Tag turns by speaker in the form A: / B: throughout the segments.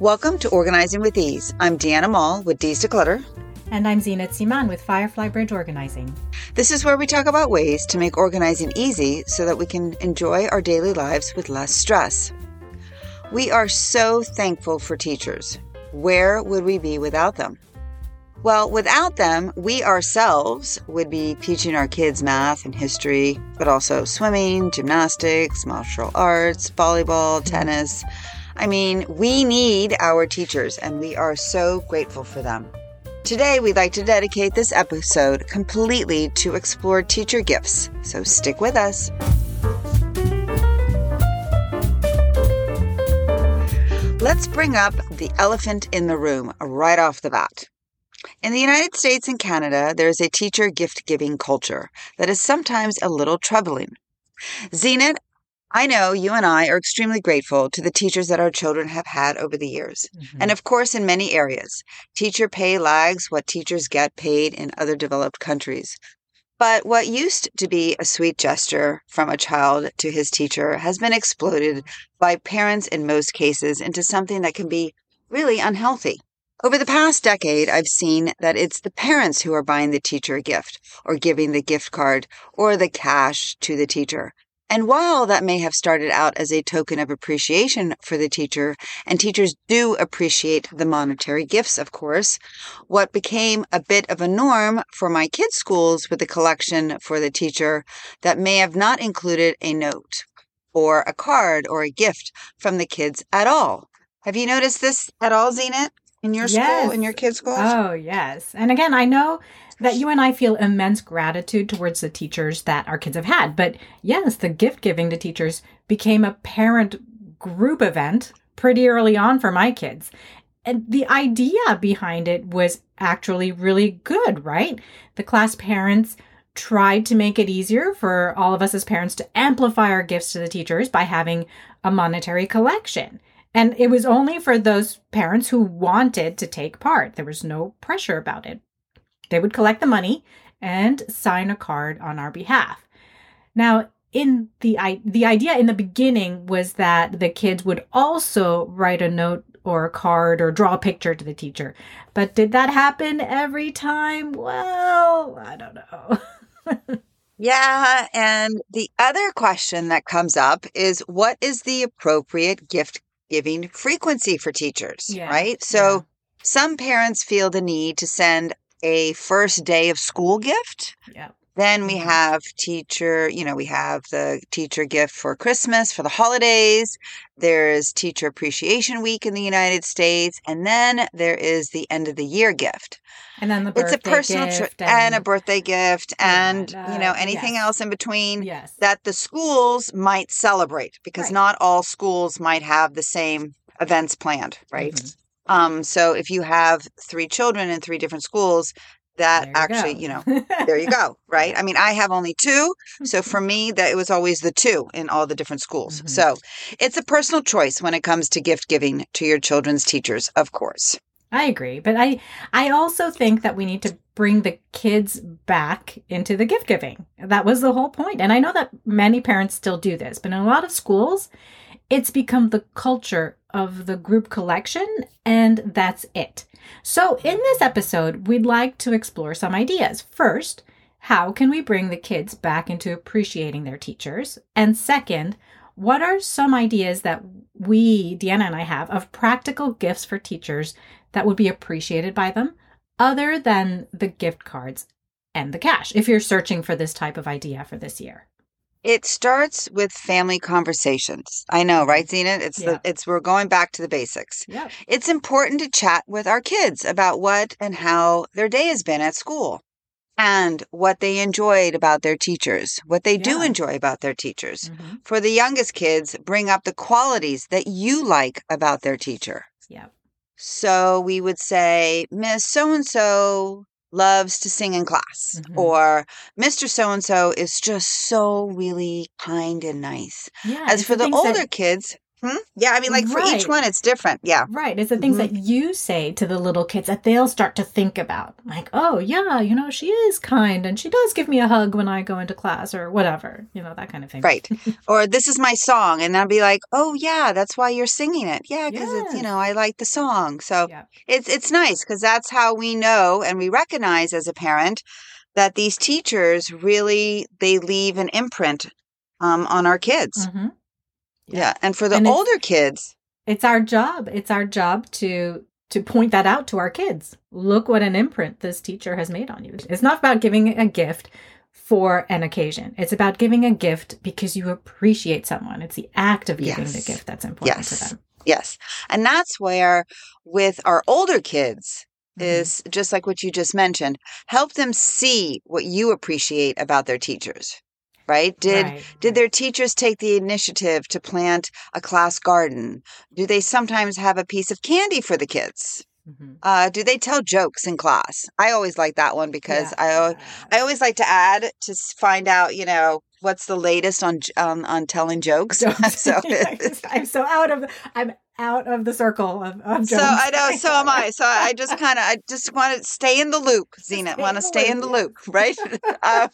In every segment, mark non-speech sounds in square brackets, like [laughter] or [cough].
A: Welcome to Organizing with Ease. I'm Deanna Mall with Dees Declutter.
B: And I'm Zeenat Siman with Firefly Bridge Organizing.
A: This is where we talk about ways to make organizing easy so that we can enjoy our daily lives with less stress. We are so thankful for teachers. Where would we be without them? Well, without them, we ourselves would be teaching our kids math and history, but also swimming, gymnastics, martial arts, volleyball, mm-hmm. tennis. I mean, we need our teachers, and we are so grateful for them. Today, we'd like to dedicate this episode completely to explore teacher gifts, so stick with us. Let's bring up the elephant in the room right off the bat. In the United States and Canada, there is a teacher gift giving culture that is sometimes a little troubling. Zeenat, I know you and I are extremely grateful to the teachers that our children have had over the years. Mm-hmm. And of course, in many areas, teacher pay lags what teachers get paid in other developed countries. But what used to be a sweet gesture from a child to his teacher has been exploded by parents in most cases into something that can be really unhealthy. Over the past decade, I've seen that it's the parents who are buying the teacher a gift or giving the gift card or the cash to the teacher. And while that may have started out as a token of appreciation for the teacher, and teachers do appreciate the monetary gifts, of course, what became a bit of a norm for my kids' schools with a collection for the teacher that may have not included a note or a card or a gift from the kids at all. Have you noticed this at all, Zeenat? In your yes. school, in your kids' school?
B: Oh, yes. And again, I know that you and I feel immense gratitude towards the teachers that our kids have had. But yes, the gift giving to teachers became a parent group event pretty early on for my kids. And the idea behind it was actually really good, right? The class parents tried to make it easier for all of us as parents to amplify our gifts to the teachers by having a monetary collection. And it was only for those parents who wanted to take part. There was no pressure about it. They would collect the money and sign a card on our behalf. Now, in the the idea in the beginning was that the kids would also write a note or a card or draw a picture to the teacher. But did that happen every time? Well, I don't know. [laughs]
A: yeah, and the other question that comes up is what is the appropriate gift giving frequency for teachers, yeah. right? So yeah. some parents feel the need to send a first day of school gift. Yeah. Then we mm-hmm. have teacher, you know, we have the teacher gift for Christmas, for the holidays. There's Teacher Appreciation Week in the United States. And then there is the end of the year gift.
B: And then the It's a personal gift
A: and, and, a birthday gift and, uh, you know, anything yes. else in between
B: yes.
A: that the schools might celebrate because right. not all schools might have the same events planned, right? Mm-hmm. Um, so if you have three children in three different schools, that you actually, go. you know, there you go, [laughs] right? I mean, I have only two. So for [laughs] me, that it was always the two in all the different schools. Mm-hmm. So it's a personal choice when it comes to gift giving to your children's teachers, of course.
B: I agree, but I I also think that we need to bring the kids back into the gift giving. That was the whole point. And I know that many parents still do this, but in a lot of schools, it's become the culture of the group collection and that's it. So, in this episode, we'd like to explore some ideas. First, how can we bring the kids back into appreciating their teachers? And second, what are some ideas that we, Deanna and I, have of practical gifts for teachers that would be appreciated by them other than the gift cards and the cash if you're searching for this type of idea for this year?
A: It starts with family conversations. I know, right, Zena? It's yeah. the it's we're going back to the basics.
B: Yeah.
A: It's important to chat with our kids about what and how their day has been at school and what they enjoyed about their teachers, what they yeah. do enjoy about their teachers. Mm-hmm. For the youngest kids, bring up the qualities that you like about their teacher.
B: Yeah.
A: So we would say, Miss so and so loves to sing in class mm-hmm. or Mr. So and so is just so really kind and nice.
B: Yeah,
A: As for the older
B: that...
A: kids, Hmm? Yeah, I mean, like for each one, it's different. Yeah.
B: Right. It's the things
A: Mhm.
B: that you say to the little kids that they'll start to think about. Like, oh, yeah, you know, she is kind and she does give me a hug when I go into class or whatever, you know, that kind of thing.
A: Right. [laughs] or this is my song. And I'll be like, oh, yeah, that's why you're singing it. Yeah, because it's, you know, I like the song. So
B: Yeah.
A: it's, it's nice because that's how we know and we recognize as a parent that these teachers really, they leave an imprint um, on our kids.
B: hmm
A: Yeah. And for the
B: And it's-
A: older kids,
B: It's our job. It's our job to to point that out to our kids. Look what an imprint this teacher has made on you. It's not about giving a gift for an occasion. It's about giving a gift because you appreciate someone. It's the act of giving the gift that's important to
A: Yes.
B: them.
A: yes. And that's where with our older kids,
B: Mhm.
A: is just like what you just mentioned help them see what you appreciate about their teachers right did
B: Right,
A: did their teachers take the initiative to plant a class garden do they sometimes have a piece of candy for the kids
B: Mhm.
A: uh, do they tell jokes in class i always like that one because
B: Yeah.
A: i i always like to add to find out you know what's the latest on on, on telling jokes [laughs] so [laughs]
B: I'm so out of I'm out of the circle of, of
A: So. I know, so am I. So I just kind of, I just [laughs] want to stay in the loop, Zena. Want to stay in the loop, right? um,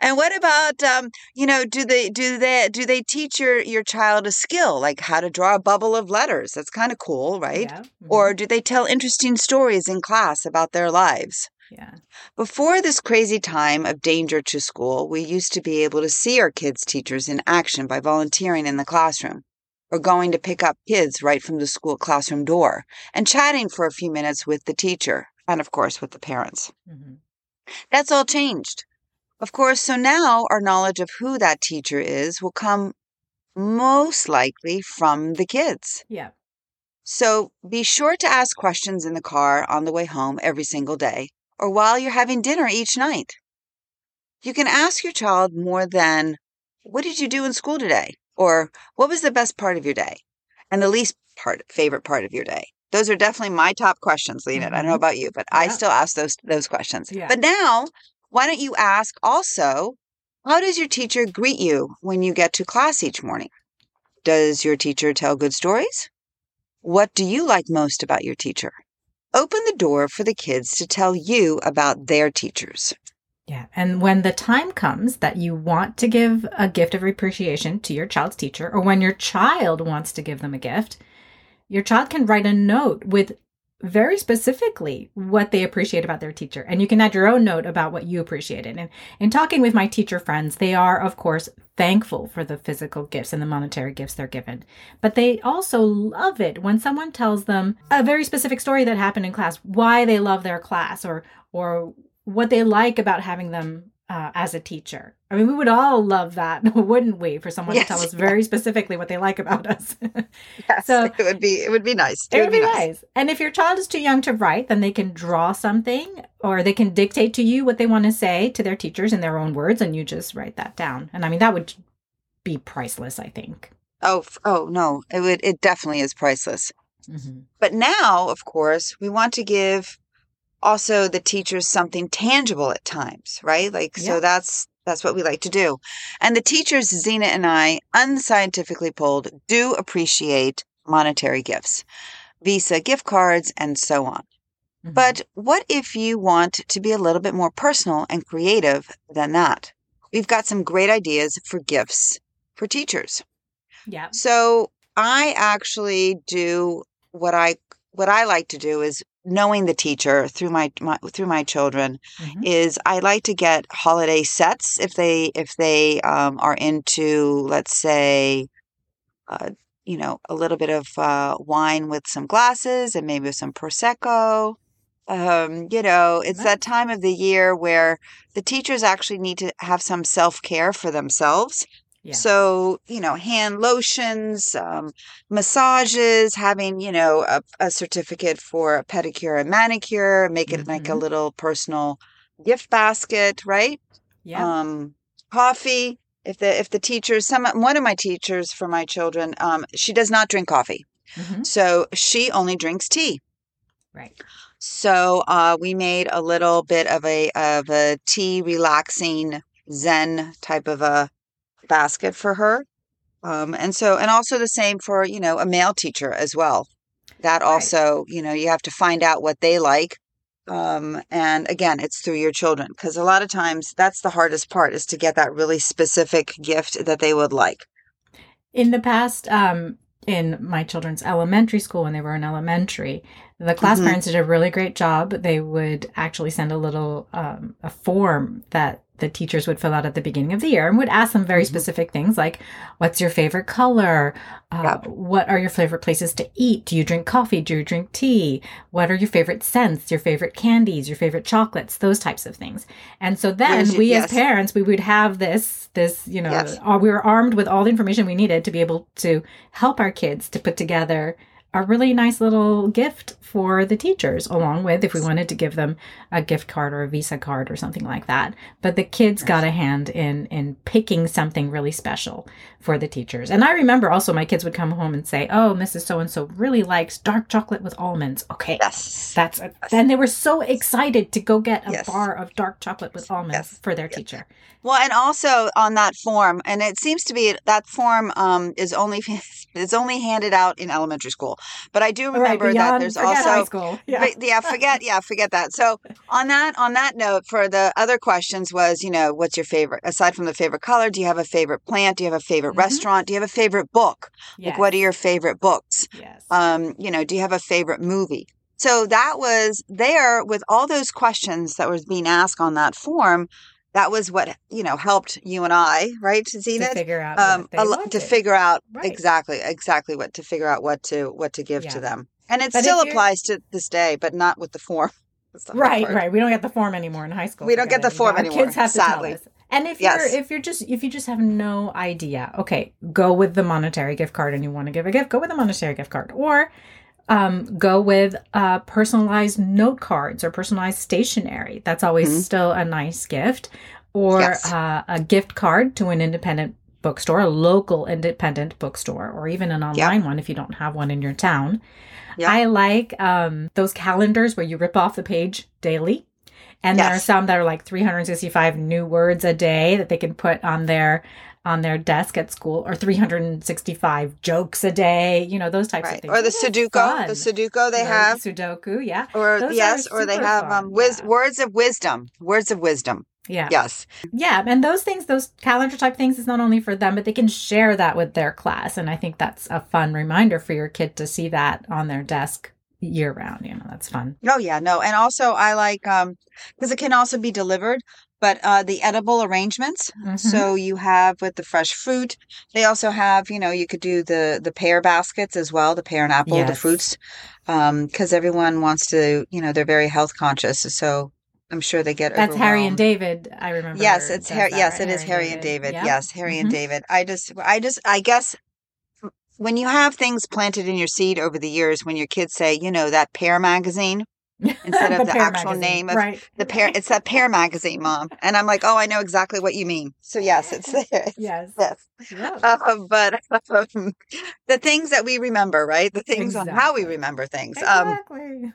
A: and what about, um, you know, do they do they do they teach your your child a skill like how to draw a bubble of letters? That's kind of cool, right?
B: Yeah. mhm,
A: Or do they tell interesting stories in class about their lives?
B: yeah.
A: Before this crazy time of danger to school, we used to be able to see our kids' teachers in action by volunteering in the classroom or going to pick up kids right from the school classroom door and chatting for a few minutes with the teacher and, of course, with the parents.
B: Mm-hmm.
A: That's all changed. Of course, so now our knowledge of who that teacher is will come most likely from the kids.
B: Yeah.
A: So be sure to ask questions in the car on the way home every single day or while you're having dinner each night. You can ask your child more than, What did you do in school today? or What was the best part of your day? and the least part, favorite part of your day. Those are definitely my top questions, Lena. I don't know
B: Mhm.
A: about you, but I still ask those those questions.
B: Yeah.
A: But now, why don't you ask also, how does your teacher greet you when you get to class each morning? Does your teacher tell good stories? What do you like most about your teacher? Open the door for the kids to tell you about their teachers.
B: Yeah. And when the time comes that you want to give a gift of appreciation to your child's teacher, or when your child wants to give them a gift, your child can write a note with very specifically what they appreciate about their teacher. And you can add your own note about what you appreciated. And in talking with my teacher friends, they are, of course, thankful for the physical gifts and the monetary gifts they're given. But they also love it when someone tells them a very specific story that happened in class, why they love their class, or or what they like about having them uh, as a teacher. I mean, we would all love that, [laughs] wouldn't we? For someone to tell us very specifically what they like about us. [laughs]
A: Yes,
B: So-
A: it would be it would be nice.
B: It would be nice. And if your child is too young to write, then they can draw something or they can dictate to you what they want to say to their teachers in their own words and you just write that down. And I mean, that would be priceless, I think.
A: Oh, oh no, it would it definitely is priceless.
B: Mm-hmm.
A: But now, of course, we want to give also the teachers something tangible at times, right? Like
B: Yeah.
A: so that's that's what we like to do. And the teachers Zena and I unscientifically polled do appreciate monetary gifts. Visa gift cards and so on.
B: Mm-hmm.
A: But what if you want to be a little bit more personal and creative than that? We've got some great ideas for gifts for teachers.
B: yeah.
A: So I actually do what I what I like to do is knowing the teacher through my, my through my children
B: Mhm.
A: is I like to get holiday sets if they if they um, are into let's say uh, you know a little bit of uh, wine with some glasses and maybe some prosecco. Um, you know, it's that time of the year where the teachers actually need to have some self care for themselves.
B: Yeah.
A: So, you know, hand lotions, um, massages, having, you know, a, a certificate for a pedicure and manicure, make it like a
B: Mhm.
A: little personal gift basket, right?
B: Yeah.
A: Um, coffee. If the if the teachers, some one of my teachers for my children, um, she does not drink coffee,
B: Mhm.
A: so she only drinks tea.
B: Right.
A: So uh, we made a little bit of a of a tea relaxing Zen type of a basket for her. Um, and so, and also the same for, you know, a male teacher as well. That
B: Right.
A: also, you know, you have to find out what they like. Um, and again, it's through your children because a lot of times that's the hardest part is to get that really specific gift that they would like.
B: In the past, um, in my children's elementary school, when they were in elementary, the class
A: Mhm.
B: parents did a really great job. They would actually send a little um, a form that the teachers would fill out at the beginning of the year and would ask them very
A: Mhm.
B: specific things like, "What's your favorite color? Uh,
A: Yep.
B: What are your favorite places to eat? Do you drink coffee? Do you drink tea? What are your favorite scents? Your favorite candies? Your favorite chocolates? Those types of things." And so then we
A: yes.
B: as parents, we would have this this you know
A: Yes.
B: uh, we were armed with all the information we needed to be able to help our kids to put together a really nice little gift for the teachers along with if we wanted to give them a gift card or a visa card or something like that. But the kids got a hand in in picking something really special for the teachers. And i remember also my kids would come home and say oh mrs so and so really likes dark chocolate with almonds. Okay
A: Yes.
B: that's a, then they were so excited to go get a
A: Yes.
B: bar of dark chocolate with almonds
A: Yes.
B: for their teacher
A: Well, and also on that form, and it seems to be that form um, is only [laughs] is only handed out in elementary school. But I do
B: All right,
A: remember that there's also
B: school yeah
A: But, yeah, forget yeah, forget that. So on that on that note, for the other questions was, you know, what's your favorite aside from the favorite color? Do you have a favorite plant? Do you have a favorite
B: Mhm.
A: restaurant? Do you have a favorite book?
B: yes.
A: Like, what are your favorite books?
B: yes
A: Um, you know, do you have a favorite movie? So that was there with all those questions that was being asked on that form. That was what you know helped you and I, right,
B: to
A: Zenith,
B: figure out
A: um, a to figure out
B: Right.
A: exactly, exactly what to figure out what to what to give to them, and it
B: But
A: still applies to this day, but not with the form. [laughs] The
B: right
A: part.
B: right we don't get the form anymore in high school
A: We don't get the form
B: Our
A: anymore,
B: kids have to
A: sadly.
B: tell us and if
A: Yes.
B: you're if you're just if you just have no idea okay go with the monetary gift card and you want to give a gift go with the monetary gift card or um, go with uh, personalized note cards or personalized stationery that's always
A: Mhm.
B: still a nice gift or
A: Yes.
B: uh, a gift card to an independent bookstore a local independent bookstore or even an online one if you don't have one in your town
A: Yeah.
B: I like um, those calendars where you rip off the page daily. And there are some that are like 365 new words a day that they can put on their on their desk at school or 365 jokes a day, you know, those types of things.
A: or the Sudoku,
B: fun.
A: the Sudoku they
B: Right,
A: have,
B: Sudoku, yeah.
A: or
B: Those
A: yes, or they have
B: fun,
A: um, wis-
B: yeah.
A: words of wisdom, words of wisdom.
B: Yeah.
A: Yes,
B: Yeah, and those things, those calendar type things is not only for them, but they can share that with their class. And I think that's a fun reminder for your kid to see that on their desk year round. You know, that's fun.
A: Oh yeah, no, and also I like um because it can also be delivered, but uh the edible arrangements.
B: Mhm.
A: So you have with the fresh fruit. They also have, you know, you could do the the pear baskets as well, the pear and apple, the
B: Yes.
A: fruits, um, because everyone wants to, you know, they're very health conscious. So I'm sure they get
B: That's Harry and. David. I remember.
A: Yes, it's Harry. Yes,
B: right?
A: it is Harry and David.
B: Yeah.
A: Yes, Harry and
B: Mhm.
A: David. I just, I just, I guess when you have things planted in your seed over the years, when your kids say, you know, that pear magazine, instead [laughs] of the
B: pear
A: actual
B: magazine,
A: name of
B: right?
A: the pear, it's that pair magazine, mom. And I'm like, oh, I know exactly what you mean. So yes, it's [laughs] [laughs] there.
B: Yes.
A: Yes. Uh, but um, the things that we remember, right? The things on how we remember things. Um,
B: Exactly.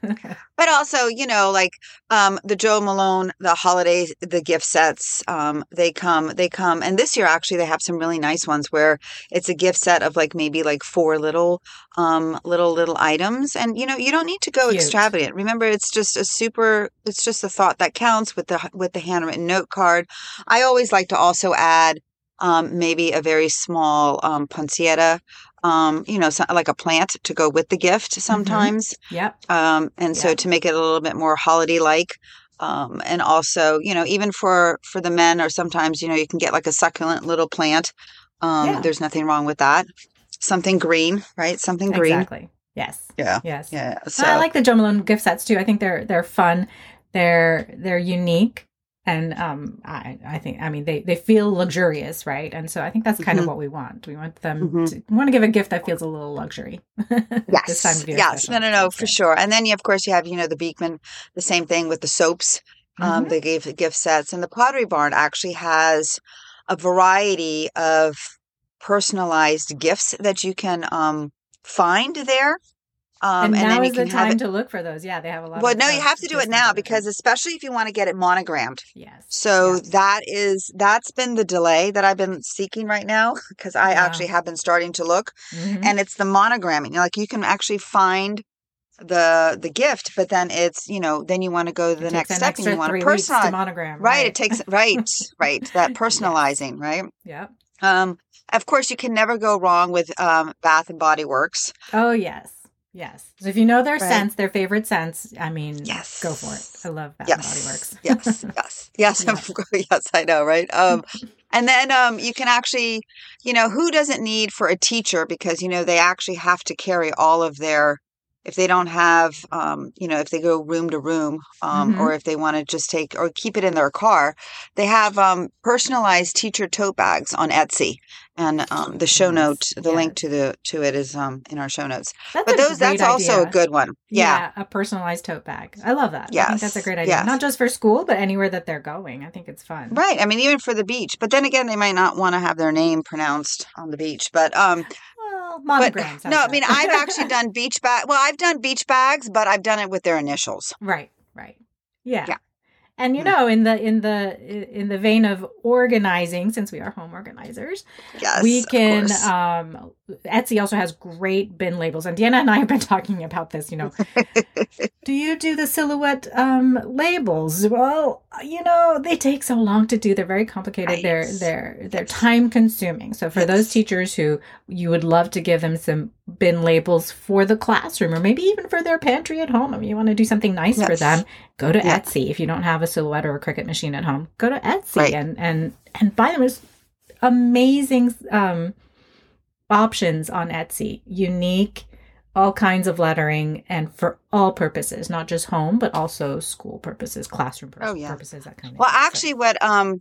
A: but also you know like um the Jo Malone the holiday the gift sets um they come they come and this year actually they have some really nice ones where it's a gift set of like maybe like four little um little little items. And you know you don't need to go
B: Cute.
A: extravagant. Remember it's just a super it's just a thought that counts with the with the handwritten note card. I always like to also add um maybe a very small um poinsettia um you know so, like a plant to go with the gift sometimes.
B: Yep.
A: um, and so to make it a little bit more holiday like um, and also you know even for for the men or sometimes you know you can get like a succulent little plant. Um,
B: Yeah.
A: there's nothing wrong with that something green right something green
B: Exactly. Yes.
A: yeah
B: Yes.
A: yeah so
B: I like the Jo Malone gift sets too. I think they're they're fun. They're they're unique. And um, I, I think I mean they, they feel luxurious, right? And so I think that's kind of
A: Mhm.
B: what we want. We want them
A: Mhm.
B: to want to give a gift that feels a little luxury. [laughs]
A: yes
B: this time of year
A: yes
B: especially.
A: no no no
B: That's
A: for
B: good.
A: sure and then you of course you have you know the beekman the same thing with the soaps um,
B: Mhm.
A: they gave gift sets and the pottery barn actually has a variety of personalized gifts that you can um, find there Um,
B: and,
A: and,
B: now
A: then you
B: is the time to look for those. Yeah, they have a lot.
A: Well, no, you have to do it now because especially if you want to get it monogrammed.
B: yes.
A: So
B: yes.
A: that is that's been the delay that I've been seeking right now because I
B: Yeah.
A: actually have been starting to look,
B: Mhm.
A: and it's the monogramming. Like you can actually find the the gift, but then it's you know then you want to go to the next step and you want to
B: three weeks to
A: personalize.
B: monogram.
A: Right, it takes right, right that [laughs] personalizing, right?
B: Yep.
A: Um, of course, you can never go wrong with um, Bath and Body Works.
B: Oh yes, yes. So if you know their
A: Right.
B: scents, their favorite scents, I mean,
A: Yes.
B: go for it. I love Bath
A: Yes,
B: and Body Works.
A: yes, [laughs] yes, yes,
B: Yeah.
A: yes. I know, right? Um, [laughs] and then um, you can actually, you know, who doesn't need for a teacher because you know they actually have to carry all of their. If they don't have, um, you know, if they go room to room, um,
B: Mhm.
A: or if they want to just take or keep it in their car, they have um, personalized teacher tote bags on Etsy, and um, the show note, the link to the to it is um, in our show notes.
B: That's
A: But those, that's
B: great
A: also a good one. Yeah,
B: a personalized tote bag. I love that. I think that's a great idea.
A: yes.
B: Not just for school, but anywhere that they're going. I think it's fun.
A: Right. I mean, even for the beach. But then again, they might not want to have their name pronounced on the beach. But but
B: monograms.
A: no, I mean. I've actually done [laughs] beach bag. Well, I've done beach bags, but I've done it with their initials.
B: right, right. Yeah.
A: Yeah.
B: And you
A: Mm.
B: know, in the in the in the vein of organizing, since we are home organizers,
A: Yes,
B: we can um etsy also has great bin labels and deanna and i have been [laughs] talking about this you know. [laughs] Do you do the silhouette um labels? Well you know they take so long to do. They're very complicated. They're they're they're
A: Yes.
B: time consuming. So for those teachers who you would love to give them some bin labels for the classroom or maybe even for their pantry at home if you want to do something nice for them go to
A: Yeah.
B: etsy. If you don't have a silhouette or a Cricut machine at home go to etsy
A: Right.
B: and and and buy them. There's amazing um options on Etsy, unique, all kinds of lettering, and for all purposes, not just home, but also school purposes, classroom pur-
A: Oh, yeah.
B: purposes, that kind of
A: Well,
B: thing. So-
A: actually, what um,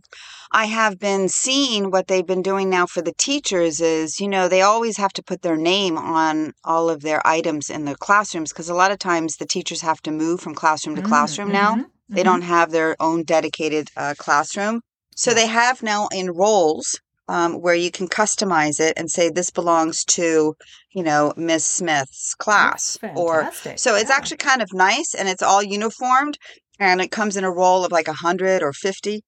A: I have been seeing, what they've been doing now for the teachers is, you know, they always have to put their name on all of their items in the classrooms because a lot of times the teachers have to move from classroom to
B: Mm,
A: classroom now.
B: mhm,
A: They don't have their own dedicated uh, classroom. So they have now in roles um, where you can customize it and say this belongs to, you know, Miss Smith's class. Or so it's
B: yeah.
A: actually kind of nice and it's all uniformed and it comes in a roll of like a hundred or fifty.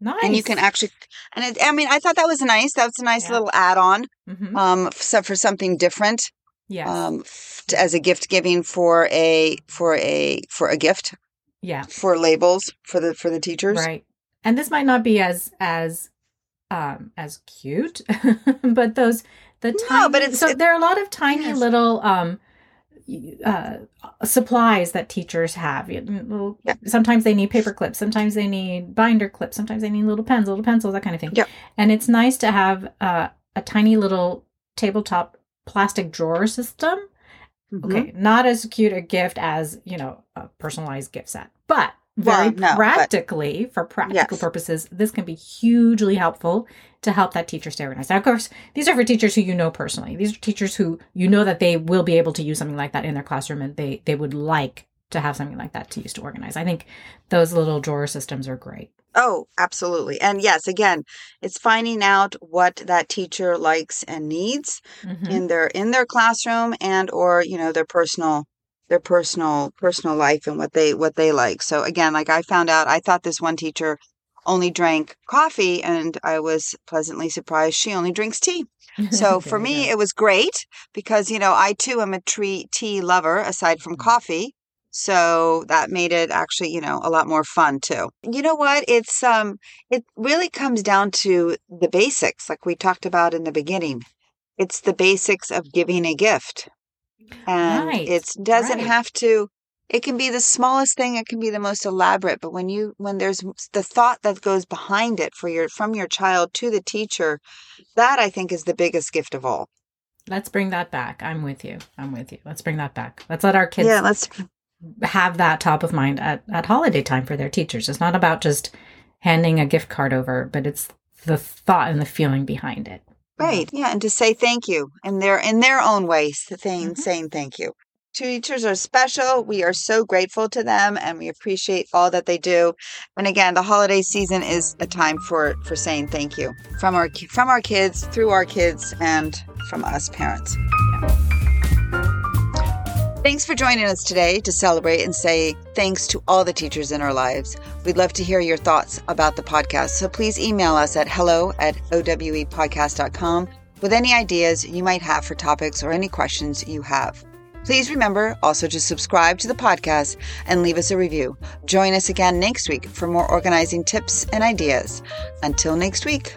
B: nice,
A: And you can actually and it, I mean I thought that was nice. That was a nice
B: Yeah.
A: little add on
B: Mhm.
A: um so for something different
B: yeah,
A: um f- as a gift giving for a for a for a gift
B: yeah,
A: for labels for the for the teachers.
B: right. And this might not be as as um as cute, [laughs] but those the tiny, No,
A: but it's-
B: so
A: it-
B: there are a lot of tiny
A: Yes.
B: little um uh supplies that teachers have You- little-
A: Yeah.
B: sometimes they need paper clips sometimes they need binder clips sometimes they need little pens little pencils that kind of thing
A: Yeah.
B: and it's nice to have uh, a tiny little tabletop plastic drawer system
A: Mhm.
B: okay not as cute a gift as you know a personalized gift set but very
A: Well, no, but-
B: practically for practical
A: Yes.
B: purposes this can be hugely helpful to help that teacher stay organized now of course these are for teachers who you know personally these are teachers who you know that they will be able to use something like that in their classroom and they they would like to have something like that to use to organize i think those little drawer systems are great
A: Oh, absolutely. And yes, again, it's finding out what that teacher likes and needs
B: Mhm.
A: in their in their classroom and or, you know, their personal their personal personal life and what they what they like. So again, like I found out I thought this one teacher only drank coffee and I was pleasantly surprised she only drinks tea. So [laughs] for me it was great because you know, I too am a tree tea lover aside from
B: Mhm.
A: coffee. So that made it actually, you know, a lot more fun too. You know what? It's um it really comes down to the basics like we talked about in the beginning. It's the basics of giving a gift. And
B: Right,
A: it doesn't
B: right.
A: have to it can be the smallest thing, it can be the most elaborate, but when you when there's the thought that goes behind it for your from your child to the teacher, that I think is the biggest gift of all.
B: let's bring that back i'm with you i'm with you let's bring that back let's let our kids
A: yeah, let's
B: have that top of mind at, at holiday time for their teachers. It's not about just handing a gift card over, but it's the thought and the feeling behind it.
A: Right. Yeah, and to say thank you in their in their own ways, saying
B: Mhm.
A: saying thank you. Teachers are special. We are so grateful to them, and we appreciate all that they do. And again, the holiday season is a time for for saying thank you from our from our kids, through our kids, and from us parents. Thanks for joining us today to celebrate and say thanks to all the teachers in our lives. We'd love to hear your thoughts about the podcast, so please email us at hello at owepodcast.com with any ideas you might have for topics or any questions you have. Please remember also to subscribe to the podcast and leave us a review. Join us again next week for more organizing tips and ideas. Until next week.